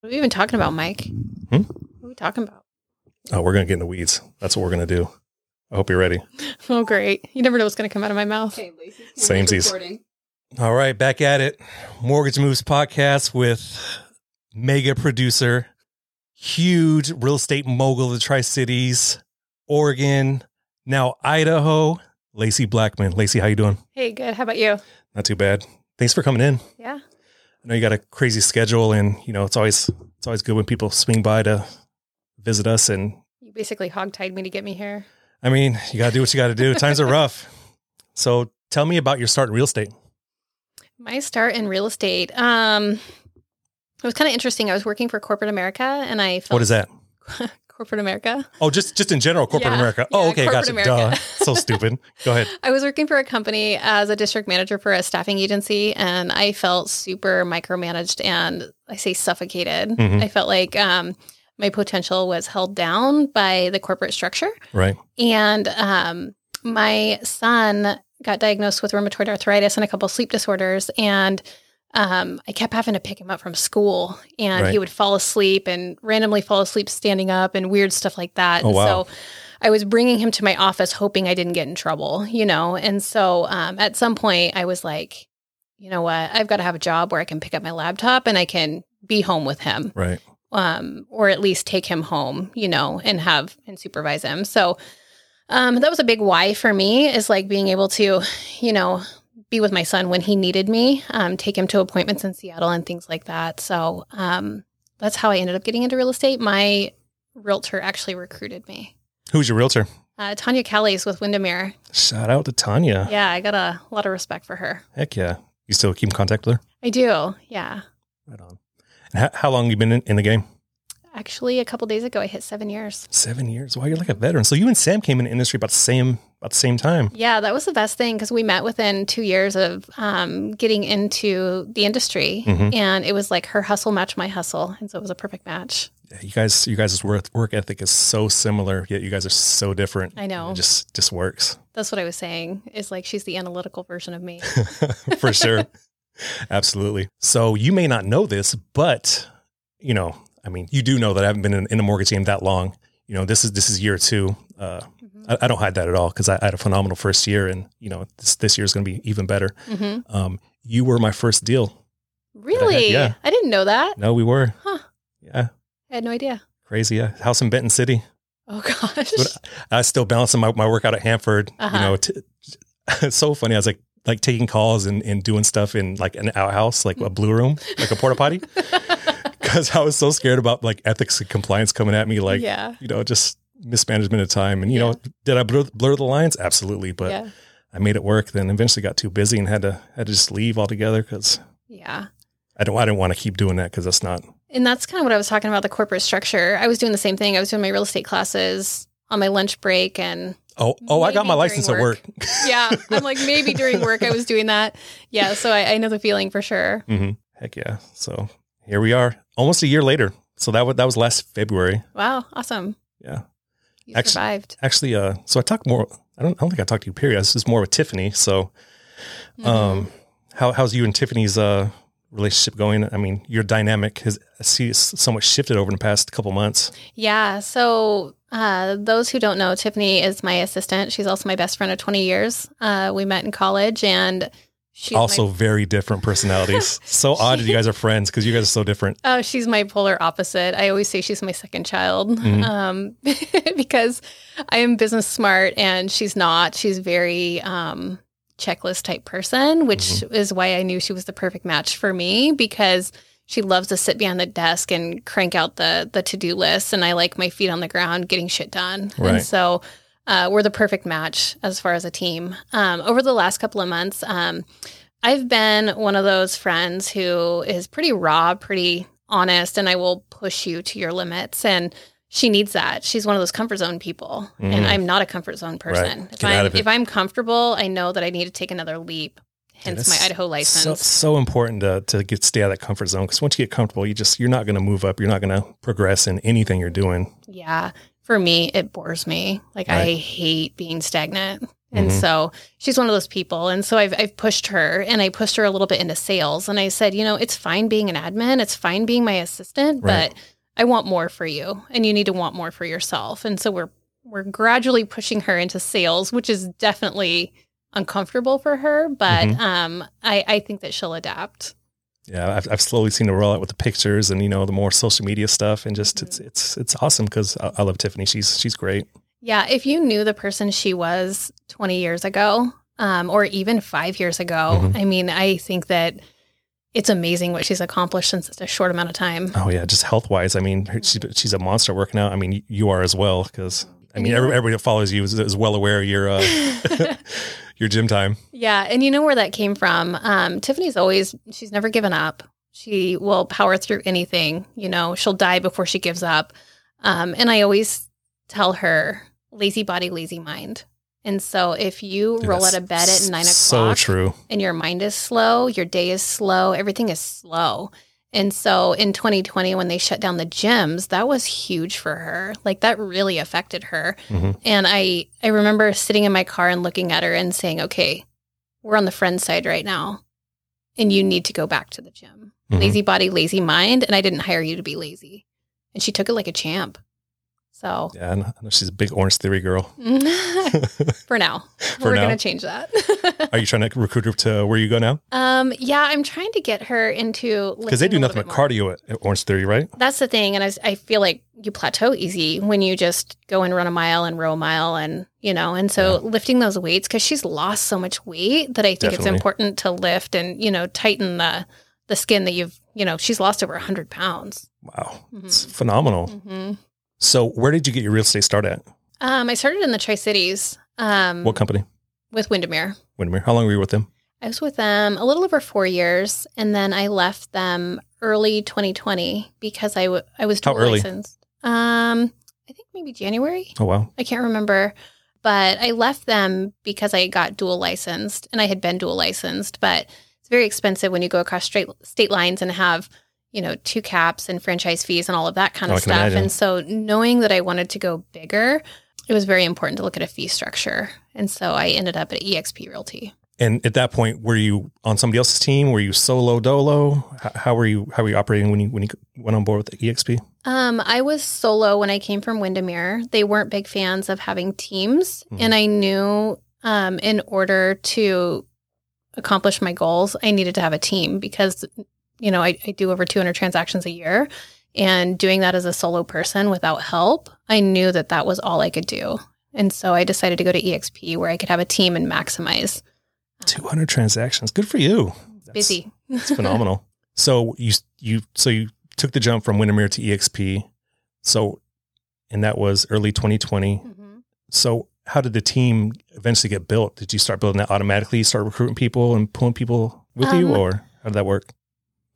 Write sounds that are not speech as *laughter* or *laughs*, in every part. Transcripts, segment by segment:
What are we even talking about, Mike? Hmm? What are we talking about? Oh, we're gonna get in the weeds. That's what we're gonna do. I hope you're ready. *laughs* Oh, great. You never know what's going to come out of my mouth. Okay, Samesies. All right, back at it. Mortgage Moves podcast with mega producer, huge real estate mogul of the Tri Cities, Oregon, now Idaho, Lacey Blackman. Lacey, how you doing? Hey, good. How about you? Not too bad. Thanks for coming in. Yeah. I know you got a crazy schedule, and you know it's always it's always good when people swing by to visit us. And You basically hogtied me to get me here. I mean, you got to do what you got to do. Times are *laughs* rough. So tell me about your start in real estate. My start in real estate. Um, it was kind of interesting. I was working for corporate America, and I felt What is that? *laughs* corporate America. Oh, just just in general, corporate Yeah, America. yeah, oh, okay, gotcha. America. Duh. So stupid. *laughs* Go ahead. I was working for a company as a district manager for a staffing agency, and I felt super micromanaged and I say suffocated. Mhm. I felt like um, my potential was held down by the corporate structure. Right. And um, my son got diagnosed with rheumatoid arthritis and a couple sleep disorders. And um, I kept having to pick him up from school, and Right. he would fall asleep and randomly fall asleep standing up and weird stuff like that. Oh, And wow. So I was bringing him to my office hoping I didn't get in trouble, you know? And so um, at some point, I was like, you know what? I've got to have a job where I can pick up my laptop and I can be home with him Right. um, or at least take him home, you know, and have and supervise him. So um, that was a big why for me is like being able to, you know, be with my son when he needed me, um, take him to appointments in Seattle and things like that. So um, that's how I ended up getting into real estate. My realtor actually recruited me. Who's your realtor? Uh, Tanya Kelly's with Windermere. Shout out to Tanya. Yeah, I got a lot of respect for her. Heck yeah. You still keep in contact with her? I do. Yeah. Right on. And how, how long you been in, in the game? Actually, a couple days ago, I hit seven years. Seven years. Wow, you're like a veteran. So you and Sam came in the industry about the same about the same time. Yeah, that was the best thing because we met within two years of um, getting into the industry, Mhm. and it was like her hustle matched my hustle, and so it was a perfect match. Yeah, You guys, you guys' work work ethic is so similar, yet you guys are so different. I know. It just just works That's what I was saying. Is like she's the analytical version of me. *laughs* for sure. Absolutely. So you may not know this, but you know, I mean, you do know that I haven't been in, in the mortgage game that long. You know, this is this is year two. Uh, I, I don't hide that at all because I, I had a phenomenal first year, and you know, this this year is going to be even better. hmm Um, you were my first deal. Really? yeah. I didn't know that. No, we were. Huh. Yeah, I had no idea. crazy. Yeah, house in Benton City. Oh gosh. But I was still balancing my, my workout at Hanford. Uh-huh. You know, t- it's *laughs* so funny. I was like like taking calls and, and doing stuff in like an outhouse, like a *laughs* blue room, like a porta potty, *laughs* because I was so scared about like ethics and compliance coming at me, like yeah. you know, just mismanagement of time. And you know, did I blur, blur the lines? Absolutely, but yeah. I made it work. Then eventually got too busy and had to had to just leave altogether because Yeah. I don't I didn't want to keep doing that because that's not And that's kind of what I was talking about the corporate structure. I was doing the same thing. I was doing my real estate classes on my lunch break and Oh, oh! I got my license at work. work. *laughs* yeah, I'm like maybe during work I was doing that. Yeah, so I, I know the feeling for sure. hmm Heck yeah! So here we are, almost a year later. So that was that was last February. Wow, awesome. Yeah, You Actu- survived. actually. Uh, so I talked more. I don't. I don't think I talked to you. Period. This is more with Tiffany. So, Mhm. um, how how's you and Tiffany's uh relationship going? I mean, your dynamic has I see it's somewhat shifted over the past couple months. yeah, so uh, those who don't know, Tiffany is my assistant. She's also my best friend of 20 years. Uh, we met in college and she's also, my, very different personalities. *laughs* so odd that you guys are friends because you guys are so different. oh, she's my polar opposite. I always say she's my second child Mhm. um, *laughs* because I am business smart and she's not. She's very um, checklist type person, which Mm-hmm. is why I knew she was the perfect match for me because she loves to sit behind the desk and crank out the the to do list, and I like my feet on the ground getting shit done. Right. And so uh, we're the perfect match as far as a team. Um, over the last couple of months, um, I've been one of those friends who is pretty raw, pretty honest, and I will push you to your limits. And she needs that. She's one of those comfort zone people, and Mhm. I'm not a comfort zone person. If Get out I'm if I'm comfortable, I know that I need to take another leap. Hence my Idaho license. So, so important to, to get stay out of that comfort zone because once you get comfortable, you just you're not going to move up. You're not going to progress in anything you're doing. yeah, for me, it bores me. Like I hate being stagnant. And Mhm. so she's one of those people. And so I've, I've pushed her and I pushed her a little bit into sales. And I said, you know, it's fine being an admin, it's fine being my assistant, Right. but I want more for you and you need to want more for yourself. And so we're we're gradually pushing her into sales, which is definitely uncomfortable for her, but Mhm. um I, I think that she'll adapt. Yeah, I've, I've slowly seen the roll out with the pictures and you know the more social media stuff, and just it's it's it's awesome because I, I love Tiffany. She's she's great. Yeah, if you knew the person she was 20 years ago, um, or even five years ago, Mhm. I mean, I think that it's amazing what she's accomplished in such a short amount of time. Oh yeah, just health wise. I mean, her- she, she's a monster working out. I mean, you are as well because I mean every- everybody that follows you is, is well aware of your uh, *laughs* *laughs* your gym time. yeah, and you know where that came from. Um, Tiffany's always, she's never given up. She will power through anything. You know, she'll die before she gives up. Um, and I always tell her, lazy body, lazy mind. And so if you Dude, roll out of bed at nine o'clock, So true. and your mind is slow, your day is slow, everything is slow. And so in 2020, when they shut down the gyms, that was huge for her. Like that really affected her. Mhm. And I, I remember sitting in my car and looking at her and saying, okay, we're on the friend side right now. And you need to go back to the gym. Mhm. Lazy body, lazy mind. And I didn't hire you to be lazy. And she took it like a champ. So Yeah, I know she's a big Orange Theory girl. *laughs* for now, *laughs* For we're now. to change that. Are you trying to recruit her to where you go now? Um, yeah, I'm trying to get her into Because they do nothing but more. cardio at, at Orange Theory, right? That's the thing, and I feel like you plateau easy when you just go and run a mile and row a mile, and you know, and so lifting those weights because she's lost so much weight that I think Definitely. it's important to lift and you know tighten the the skin that you've you know she's lost over hundred pounds. Wow, Mhm. it's phenomenal. hmm So, where did you get your real estate start at? Um, I started in the Tri Cities. Um, What company? with Windermere. Windermere. How long were you with them? I was with them a little over four years, and then I left them early 2020 because I, w- I was How dual early? licensed. Um, I think maybe January. Oh wow, I can't remember, but I left them because I got dual licensed, and I had been dual licensed. But it's very expensive when you go across straight state lines and have you know two caps and franchise fees and all of that kind Oh, of stuff. imagine. And so, knowing that I wanted to go bigger, it was very important to look at a fee structure. And so, I ended up at EXP Realty. And at that point, were you on somebody else's team? Were you solo dolo? How, how were you? How were you operating when you when you went on board with EXP? Um, I was solo when I came from Windermere. They weren't big fans of having teams, Mhm. and I knew um, in order to accomplish my goals, I needed to have a team because you know I, I do over 200 transactions a year, and doing that as a solo person without help, I knew that that was all I could do, and so I decided to go to EXP where I could have a team and maximize. Two hundred transactions. Good for you. That's- Busy, It's *laughs* phenomenal. so you you so you took the jump from Windermere to EXP. So, and that was early 2020. Mhm. So, how did the team eventually get built? Did you start building that automatically? Start recruiting people and pulling people with you, Um, or how did that work?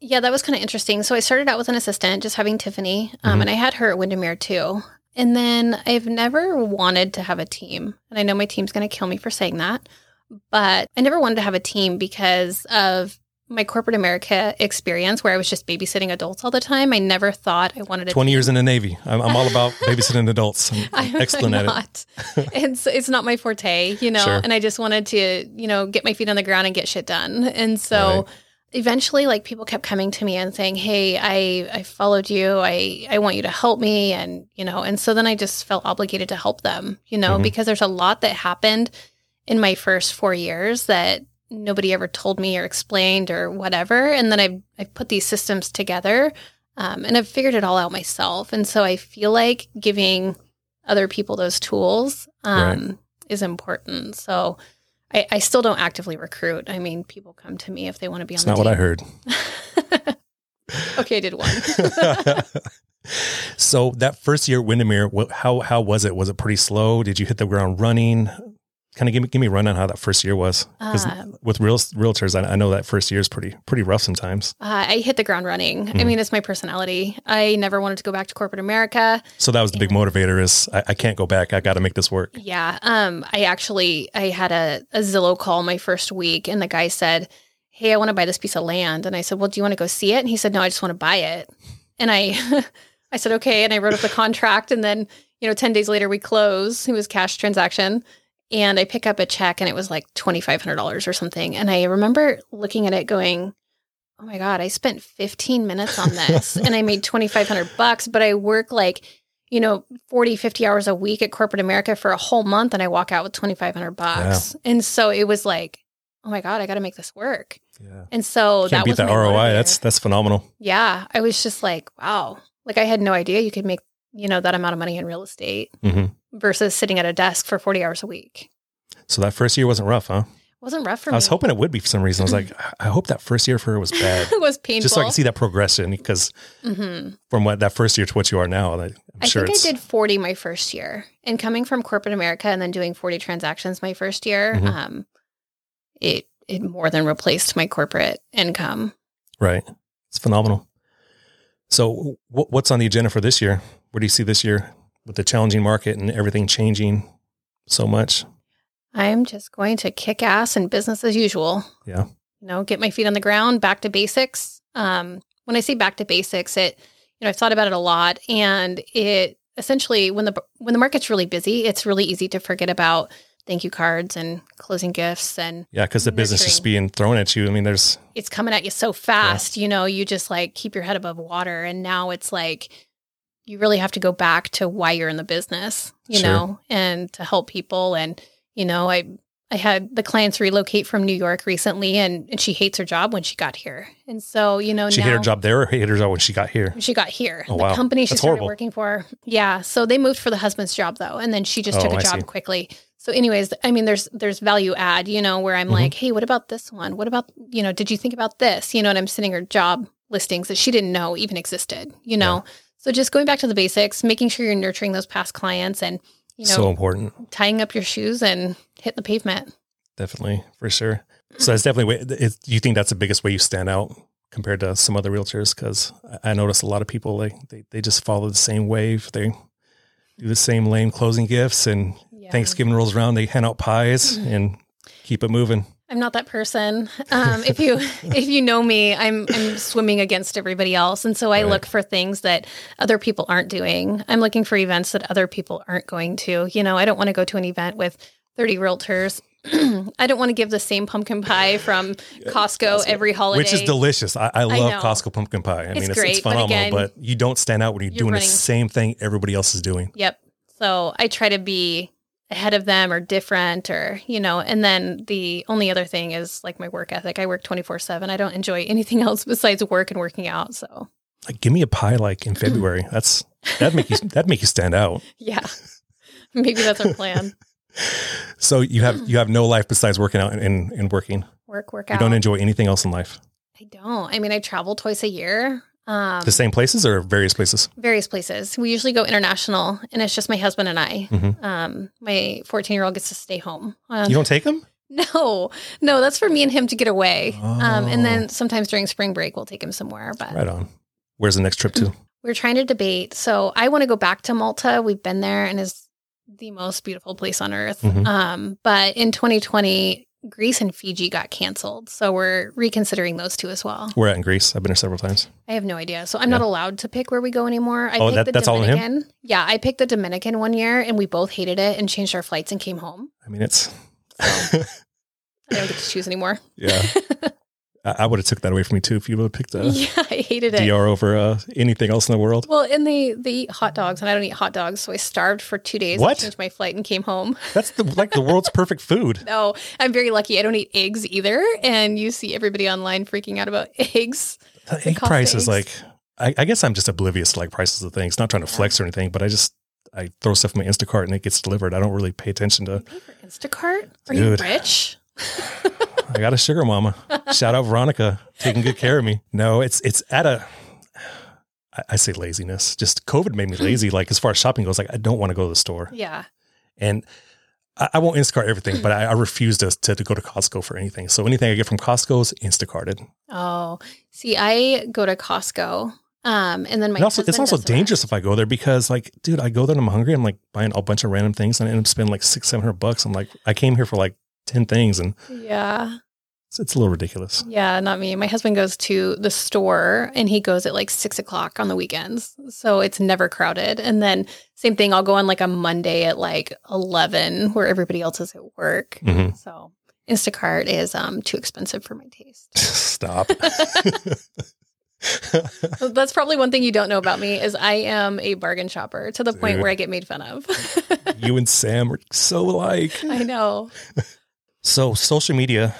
Yeah, that was kind of interesting. So I started out with an assistant, just having Tiffany, um, Mhm. and I had her at Windermere too. And then I've never wanted to have a team. And I know my team's going to kill me for saying that, but I never wanted to have a team because of my corporate America experience where I was just babysitting adults all the time. I never thought I wanted a 20 team. years in the Navy. I'm, I'm all about *laughs* babysitting adults. I'm, I'm excellent at it. it's it's not my forte, you know. Sure. And I just wanted to, you know, get my feet on the ground and get shit done. And so Right. Eventually like people kept coming to me and saying, "Hey, I I followed you. I I want you to help me." And, you know, and so then I just felt obligated to help them, you know, Mhm. because there's a lot that happened in my first 4 years that nobody ever told me or explained or whatever. And then I've I've put these systems together um, and I've figured it all out myself. And so I feel like giving other people those tools um, is important. So I, I still don't actively recruit. I mean, people come to me if they want to be on. It's not the what I heard. *laughs* okay, I did one. *laughs* so that first year at Windermere, how how was it? Was it pretty slow? Did you hit the ground running? Kind of give me give me a run on how that first year was. Because Um, with real realtors, I, I know that first year is pretty pretty rough sometimes. uh, I hit the ground running. I Mhm. mean, it's my personality. I never wanted to go back to corporate America. So that was the big motivator. Is I, I can't go back. I got to make this work. Yeah. Um, I actually I had a, a Zillow call my first week and the guy said, Hey, I want to buy this piece of land. And I said, Well, do you want to go see it? And he said, No, I just want to buy it. And I *laughs* I said, Okay. And I wrote up the contract and then, you know, 10 days later we closed. It was cash transaction. And I pick up a check and it was like $2,500 or something. And I remember looking at it going, oh my God, I spent 15 minutes on this *laughs* and I made 2,500 bucks, but I work like, you know, 40, 50 hours a week at corporate America for a whole month and I walk out with 2,500 bucks. And so it was like, oh my God, I got to make this work. Yeah. And so Can't that beat was my ROI. motivator. That's that's phenomenal. yeah. I was just like, wow, like I had no idea you could make, you know, that amount of money in real estate hmm versus sitting at a desk for 40 hours a week. So that first year wasn't rough, huh? Wasn't rough for I me. I was hoping it would be for some reason. I was like, *laughs* I hope that first year for her was bad, *laughs* it was painful. just so I can see that progression. Because hmm from what that first year to what you are now, I- I sure think I did 40 my first year. And coming from corporate America and then doing 40 transactions my first year, Mhm. um, it it more than replaced my corporate income. right. It's phenomenal. So, wh- what's on the agenda for this year? Where do you see this year with the challenging market and everything changing so much? I'm just going to kick ass and business as usual. Yeah. You know, get my feet on the ground, back to basics. Um, when I say back to basics, it you know, I've thought about it a lot and it essentially when the when the market's really busy, it's really easy to forget about thank you cards and closing gifts and Yeah, because the business is being thrown at you. I mean, there's it's coming at you so fast, you know, you just like keep your head above water. And now it's like you really have to go back to why you're in the business, you Sure. know, and to help people. And, you know, I I had the clients relocate from New York recently and, and she hates her job when she got here. And so, you know, she now hit her job there or hit her job when she got here. she got here. Oh, the wow. company she That's started horrible. working for. Yeah. So they moved for the husband's job though. And then she just Oh, took a I job see. quickly. So anyways, I mean there's there's value add, you know, where I'm Mhm. like, hey, what about this one? What about, you know, did you think about this? You know, and I'm sending her job listings that she didn't know even existed, you know. So just going back to the basics, making sure you're nurturing those past clients and, you know, so important. tying up your shoes and hitting the pavement. Definitely, for sure. So that's definitely. way- It, you think that's the biggest way you stand out compared to some other realtors? Because I, I notice a lot of people like they, they just follow the same wave. They do the same lame closing gifts, and Yeah. Thanksgiving rolls around, they hand out pies *clears throat* and keep it moving. I'm not that person. Um, if you *laughs* if you know me, I'm I'm swimming against everybody else, and so I Right. look for things that other people aren't doing. I'm looking for events that other people aren't going to. You know, I don't want to go to an event with 30 realtors. *clears throat* I don't want to give the same pumpkin pie from Costco, Costco. every holiday. Which is delicious. I, I love know. Costco pumpkin pie. I mean, It's it's, great, it's phenomenal, but, again, you don't stand out when you're, you're doing running- the same thing everybody else is doing. Yep. So I try to be ahead of them or different or, you know, and then the only other thing is like my work ethic. I work 24 7. I don't enjoy *laughs* anything else besides work and working out. So Like, give me a pie like in *laughs* February. That's that make you that make you stand out. *laughs* yeah, maybe that's our plan. So you have you have no life besides working out and, and, and working. Work, work out. You don't enjoy anything else in life. I don't. I mean, I travel twice a year. Um, The same places or various places? various places. We usually go international, and it's just my husband and I. Mhm. Um, my 14 year old gets to stay home. Um, You don't take them? *laughs* no, no, that's for me and him to get away. Um, and Oh. then sometimes during spring break, we'll take him somewhere. But Right on. Where's the next trip to? *clears throat* we're trying to debate. So I want to go back to Malta. We've been there, and is the most beautiful place on earth. Mhm. Um, but in 2020, Greece and Fiji got canceled, so we're reconsidering those two as well. We're at in Greece. I've been there several times. I have no idea. So I'm not allowed to pick where we go anymore. I Oh, picked that- the that's all on him? Dominican. Yeah, I picked the Dominican one year and we both hated it and changed our flights and came home. I mean, it's *laughs* I don't get to choose anymore. yeah. *laughs* I, would have took that away from me too if you would have picked a *laughs* yeah, I hated it. DR over uh, anything else in the world. Well, and they they eat hot dogs and I don't eat hot dogs, so I starved for two days. What? I changed my flight and came home. *laughs* That's the like the world's perfect food. *laughs* No, I'm very lucky. I don't eat eggs either. And you see everybody online freaking out about eggs. The egg price of is like, I, I guess I'm just oblivious to like prices of things. Not trying to flex or anything, but I just I throw stuff in my Instacart and it gets delivered. I don't really pay attention to. Pay for Instacart? Are Dude. you rich? I got a sugar mama. Shout out Veronica, taking good care of me. No, it's it's at a I say laziness. Just COVID made me lazy. Like as far as shopping goes, like I don't want to go to the store, Yeah. and I, I won't Instacart everything, but I, I refuse to, to to go to Costco for anything. So anything I get from Costco is Instacarted. Oh, see, I go to Costco. Um, and then my And also, it's also dangerous rest. if I go there because, like, dude, I go there and I'm hungry. I'm like buying a bunch of random things and I end up spending like six, seven hundred bucks. I'm like, I came here for like ten things, and Yeah. It's, it's a little ridiculous. Yeah, not me. My husband goes to the store and he goes at like six o'clock on the weekends. So it's never crowded. And then same thing, I'll go on like a Monday at like 11 where everybody else is at work. Mhm. So Instacart is um too expensive for my taste. *laughs* Stop. *laughs* *laughs* That's probably one thing you don't know about me is I am a bargain shopper to the point where I get made fun of. you and Sam are so alike. I know. So social media,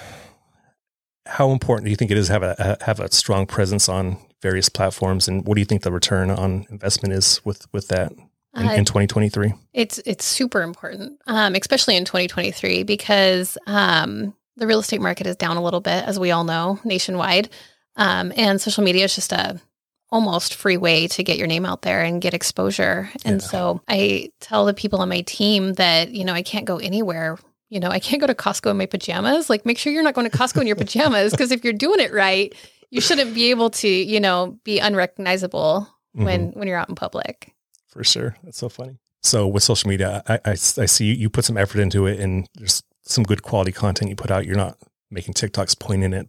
how important do you think it is to have a have a strong presence on various platforms, and what do you think the return on investment is with with that in, Uh, in 2023? It's it's super important, um, especially in 2023, because um, the real estate market is down a little bit, as we all know, nationwide, um, and social media is just a almost free way to get your name out there and get exposure. And Yeah. so I tell the people on my team that you know I can't go anywhere. You know, I can't go to Costco in my pajamas. Like, make sure you're not going to Costco in your pajamas because if you're doing it right, you shouldn't be able to, you know, be unrecognizable when when you're out in public. For sure. That's so funny. So with social media, I, I, I see you put some effort into it and there's some good quality content you put out. You're not making TikToks pointing at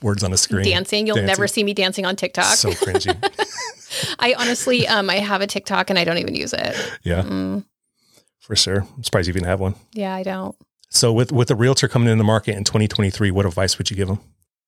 words on a screen. dancing. You'll Dancing. never see me dancing on TikTok. So cringy. *laughs* I honestly, um, I have a TikTok and I don't even use it. yeah, Mm, for sure. I'm surprised you even have one. yeah, I don't. So with, with a realtor coming in the market in 2023, what advice would you give them?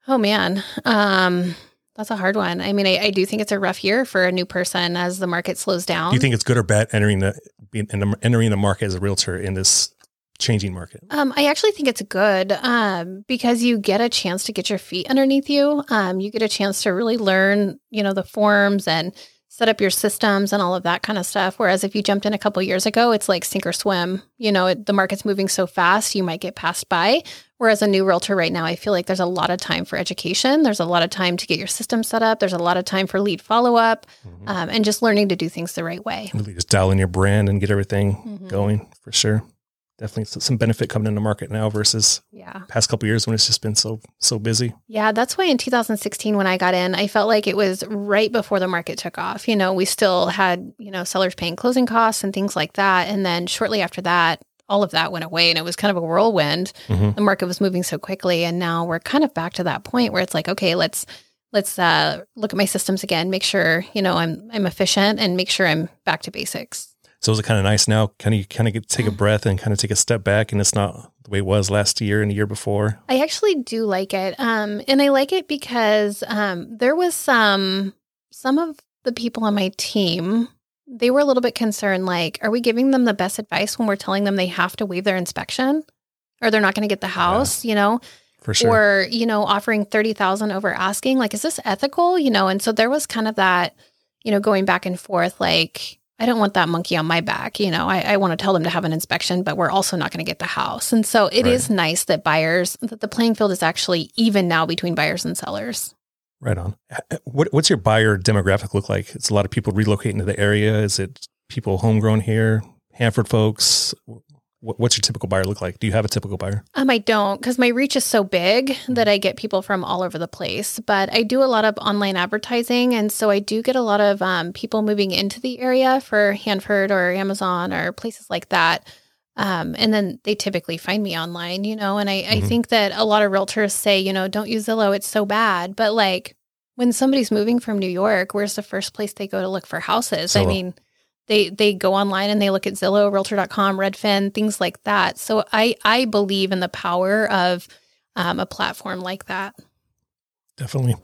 Oh man, um, that's a hard one. I mean, I, I do think it's a rough year for a new person as the market slows down. Do you think it's good or bad entering the, being, entering the market as a realtor in this changing market? Um, I actually think it's good um, because you get a chance to get your feet underneath you. Um, you get a chance to really learn, you know, the forms and set up your systems and all of that kind of stuff. Whereas if you jumped in a couple years ago, it's like sink or swim. You know, it, the market's moving so fast, you might get passed by. Whereas a new realtor right now, I feel like there's a lot of time for education. There's a lot of time to get your system set up. There's a lot of time for lead follow up Mm-hmm. um, and just learning to do things the right way. Really just dial in your brand and get everything Mhm. going for sure. Definitely some benefit coming in the market now versus Yeah. past couple years when it's just been so so busy. Yeah, that's why in 2016 when I got in, I felt like it was right before the market took off. You know, we still had, you know, sellers paying closing costs and things like that. And then shortly after that, all of that went away and it was kind of a whirlwind. Mhm. The market was moving so quickly and now we're kind of back to that point where it's like, okay, let's let's uh, look at my systems again, make sure, you know, I'm I'm efficient and make sure I'm back to basics. So is it kind of nice now? Kind of kind of get take a breath and kind of take a step back, and it's not the way it was last year and the year before. I actually do like it. Um, and I like it because um, there was some some of the people on my team, they were a little bit concerned, like, are we giving them the best advice when we're telling them they have to waive their inspection? Or they're not going to get the house, you know? For sure. Or, you know, offering thirty thousand over asking. Like, is this ethical? You know, and so there was kind of that, you know, going back and forth, like, I don't want that monkey on my back. You know, I, I want to tell them to have an inspection, but we're also not going to get the house. And so it is Right. nice that buyers, that the playing field is actually even now between buyers and sellers. right on. Uh, What what's your buyer demographic look like? It's a lot of people relocating to the area. Is it people homegrown here, Hanford folks? What, what's your typical buyer look like? Do you have a typical buyer? Um, I don't because my reach is so big that I get people from all over the place. But I do a lot of online advertising, and so I do get a lot of um, people moving into the area for Hanford or Amazon or places like that. Um, and then they typically find me online, you know. And I, I Mhm. think that a lot of realtors say, you know, don't use Zillow; it's so bad. But like when somebody's moving from New York, where's the first place they go to look for houses? I mean, they they go online and they look at Zillow, Realtor.com, Redfin, things like that. So I I believe in the power of um, a platform like that. Definitely.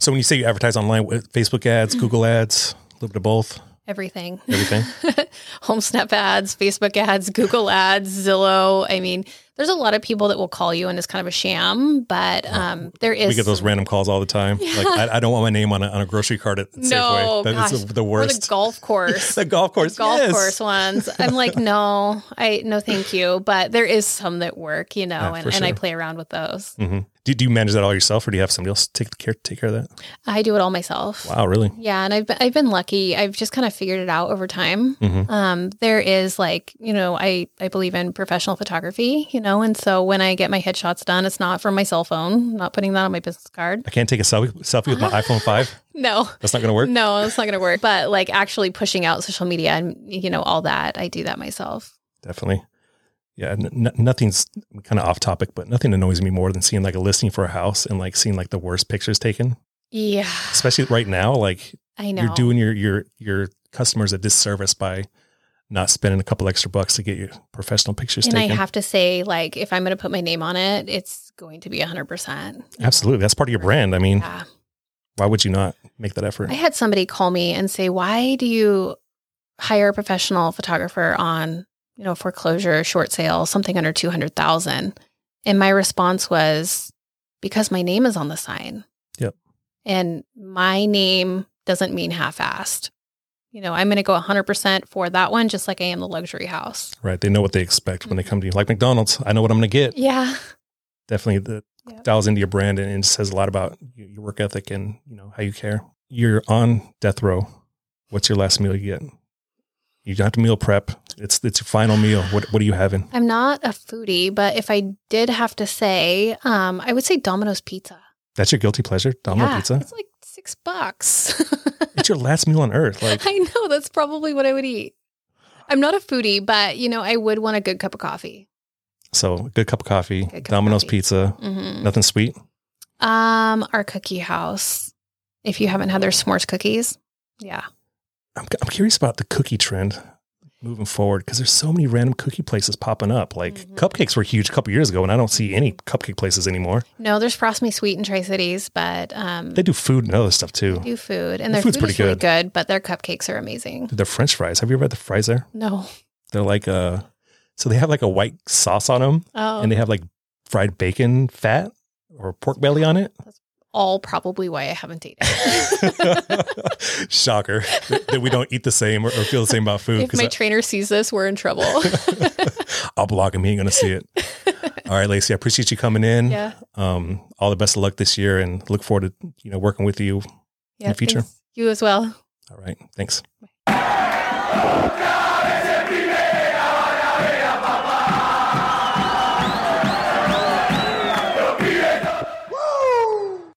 So when you say you advertise online, Facebook ads, *laughs* Google ads, a little bit of both, Everything, everything. *laughs* Homesnap ads, Facebook ads, Google ads, Zillow. I mean, there's a lot of people that will call you and it's kind of a sham, but um, there is we get those random calls all the time. *laughs* Like I, I don't want my name on a, on a grocery cart at no Safeway. That gosh, is the, the or worst. *laughs* the golf course. the golf course. golf yes. course ones. I'm like, *laughs* no, I no, thank you. But there is some that work, you know, Yeah, and, for and I play around with those. hmm Do, do you manage that all yourself, or do you have somebody else take care take care of that? I do it all myself. Wow, really? Yeah, and I've been, I've been lucky. I've just kind of figured it out over time. hmm Um, there is like you know, I I believe in professional photography, you know, and so when I get my headshots done, it's not from my cell phone. I'm not putting that on my business card. I can't take a selfie selfie with my *laughs* iPhone five. No, That's not going to work. no, it's not going to work. But like actually pushing out social media and you know all that, I do that myself. Definitely. Yeah, n- nothing's kind of off topic, but nothing annoys me more than seeing like a listing for a house and like seeing like the worst pictures taken. Yeah, Especially right now, like I know. you're doing your your your customers a disservice by not spending a couple extra bucks to get your professional pictures taken. and taken. I have to say, like, if I'm going to put my name on it, it's going to be 100%. Absolutely, that's part of your brand. I mean, Yeah. why would you not make that effort? I had somebody call me and say, "Why do you hire a professional photographer on, you know, foreclosure, short sale, something under 200,000?" And my response was, "Because my name is on the sign." Yep. And my name doesn't mean half-assed. You know, I'm going to go 100% for that one just like I am the luxury house. right? They know what they expect when they mm-hmm. come to you. Like McDonald's, I know what I'm going to get. Yeah. Definitely, the Yep. dials into your brand and it says a lot about your work ethic and you know how you care. You're on death row. What's your last meal you get? You don't have to meal prep. It's it's your final meal. What what are you having? I'm not a foodie, but if I did have to say, um, I would say Domino's Pizza. That's your guilty pleasure, Domino Yeah, Pizza. It's like six bucks. *laughs* It's your last meal on earth. Like I know that's probably what I would eat. I'm not a foodie, but you know, I would want a good cup of coffee. so, good cup of coffee, cup of Domino's coffee. pizza, hmm nothing sweet. Um, our cookie house. If you haven't had their s'mores cookies, yeah, I'm I'm curious about the cookie trend moving forward because there's so many random cookie places popping up. Like Mhm. cupcakes were huge a couple years ago, and I don't see any cupcake places anymore. no, there's Frost Me Sweet in Tri Cities, but um, They do food and other stuff too. do food, and Their their food's food pretty is really good. good, but their cupcakes are amazing. They're French fries. Have you ever had the fries there? No, They're like uh so they have like a white sauce on them oh, and they have like fried bacon fat or pork belly on it. All probably why I haven't dated. *laughs* Shocker that, we don't eat the same or, or feel the same about food. if my 'cause trainer sees this, we're in trouble. I, *laughs* I'll block him. He ain't gonna see it. *laughs* All right, Lacey. I appreciate you coming in. yeah, Um, all the best of luck this year, and look forward to you know working with you. yeah. the future. You as well. All right, thanks.